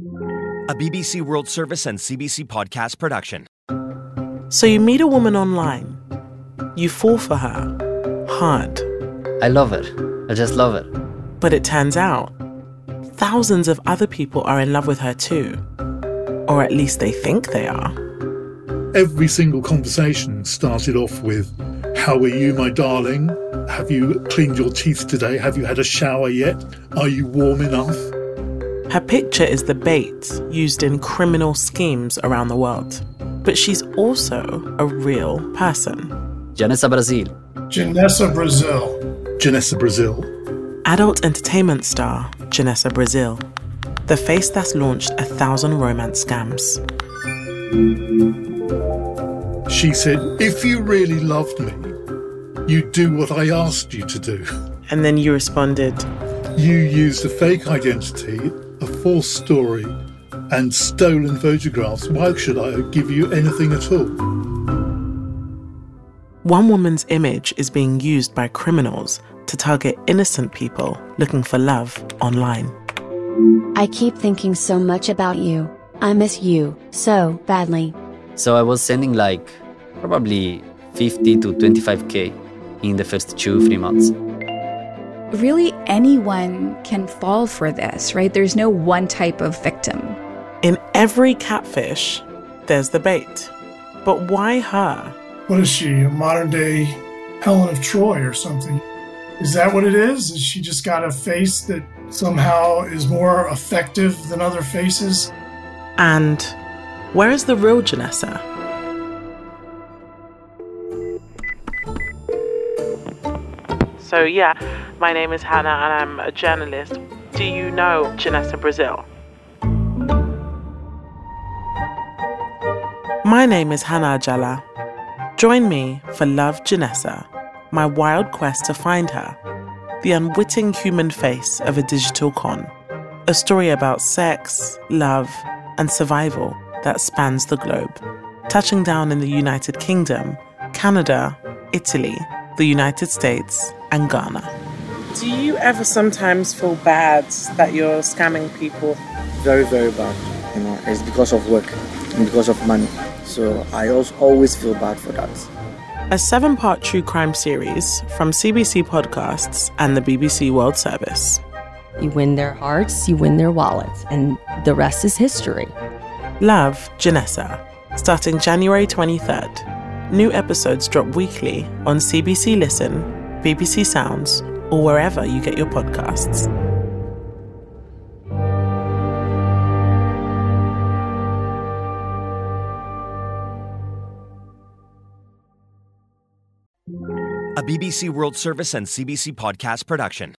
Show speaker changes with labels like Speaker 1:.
Speaker 1: a BBC World Service and CBC podcast production.
Speaker 2: So you meet a woman online, you fall for her hard,
Speaker 3: I love it. I just love it.
Speaker 2: but it turns out thousands of other people are in love with her too. Or at least they think they are.
Speaker 4: Every single conversation started off with, How are you, my darling? Have you cleaned your teeth today? Have you had a shower yet? Are you warm enough?
Speaker 2: Her picture is the bait used in criminal schemes around the world. But she's also a real person.
Speaker 3: Janessa Brazil.
Speaker 5: Janessa Brazil.
Speaker 4: Janessa Brazil.
Speaker 2: Adult entertainment star Janessa Brazil, the face that's launched a thousand romance scams.
Speaker 4: She said, If you really loved me, you'd do what I asked you to do.
Speaker 2: And then you responded,
Speaker 4: You used a fake identity, a false story, and stolen photographs. Why should I give you anything at all?
Speaker 2: One woman's image is being used by criminals to target innocent people looking for love online.
Speaker 6: I keep thinking so much about you. I miss you so badly.
Speaker 3: So I was sending like probably 50 to 25k in the first two, three months.
Speaker 7: Really anyone can fall for this, right? There's no one type of victim.
Speaker 2: In every catfish, there's the bait. But why her?
Speaker 5: What is she, a modern day Helen of Troy or something? Is that what it is? Is she just got a face that somehow is more effective than other faces?
Speaker 2: And where is the real Janessa? So, yeah, my name is Hannah and I'm a journalist. Do you know Janessa Brazil? My name is Hannah Ajala. Join me for Love Janessa, my wild quest to find her, the unwitting human face of a digital con. A story about sex, love, and survival that spans the globe, touching down in the United Kingdom, Canada, Italy, the United States, and Ghana. Do you ever sometimes feel bad that you're scamming people?
Speaker 8: very very bad you know it's because of work and because of money so i also always feel bad for that
Speaker 2: A seven part true crime series from CBC Podcasts and the BBC World Service.
Speaker 9: You win their hearts, you win their wallets, and the rest is history.
Speaker 2: Love, Janessa, starting January 23rd. New episodes drop weekly on CBC Listen, BBC Sounds, or wherever you get your podcasts.
Speaker 1: A BBC World Service and CBC podcast production.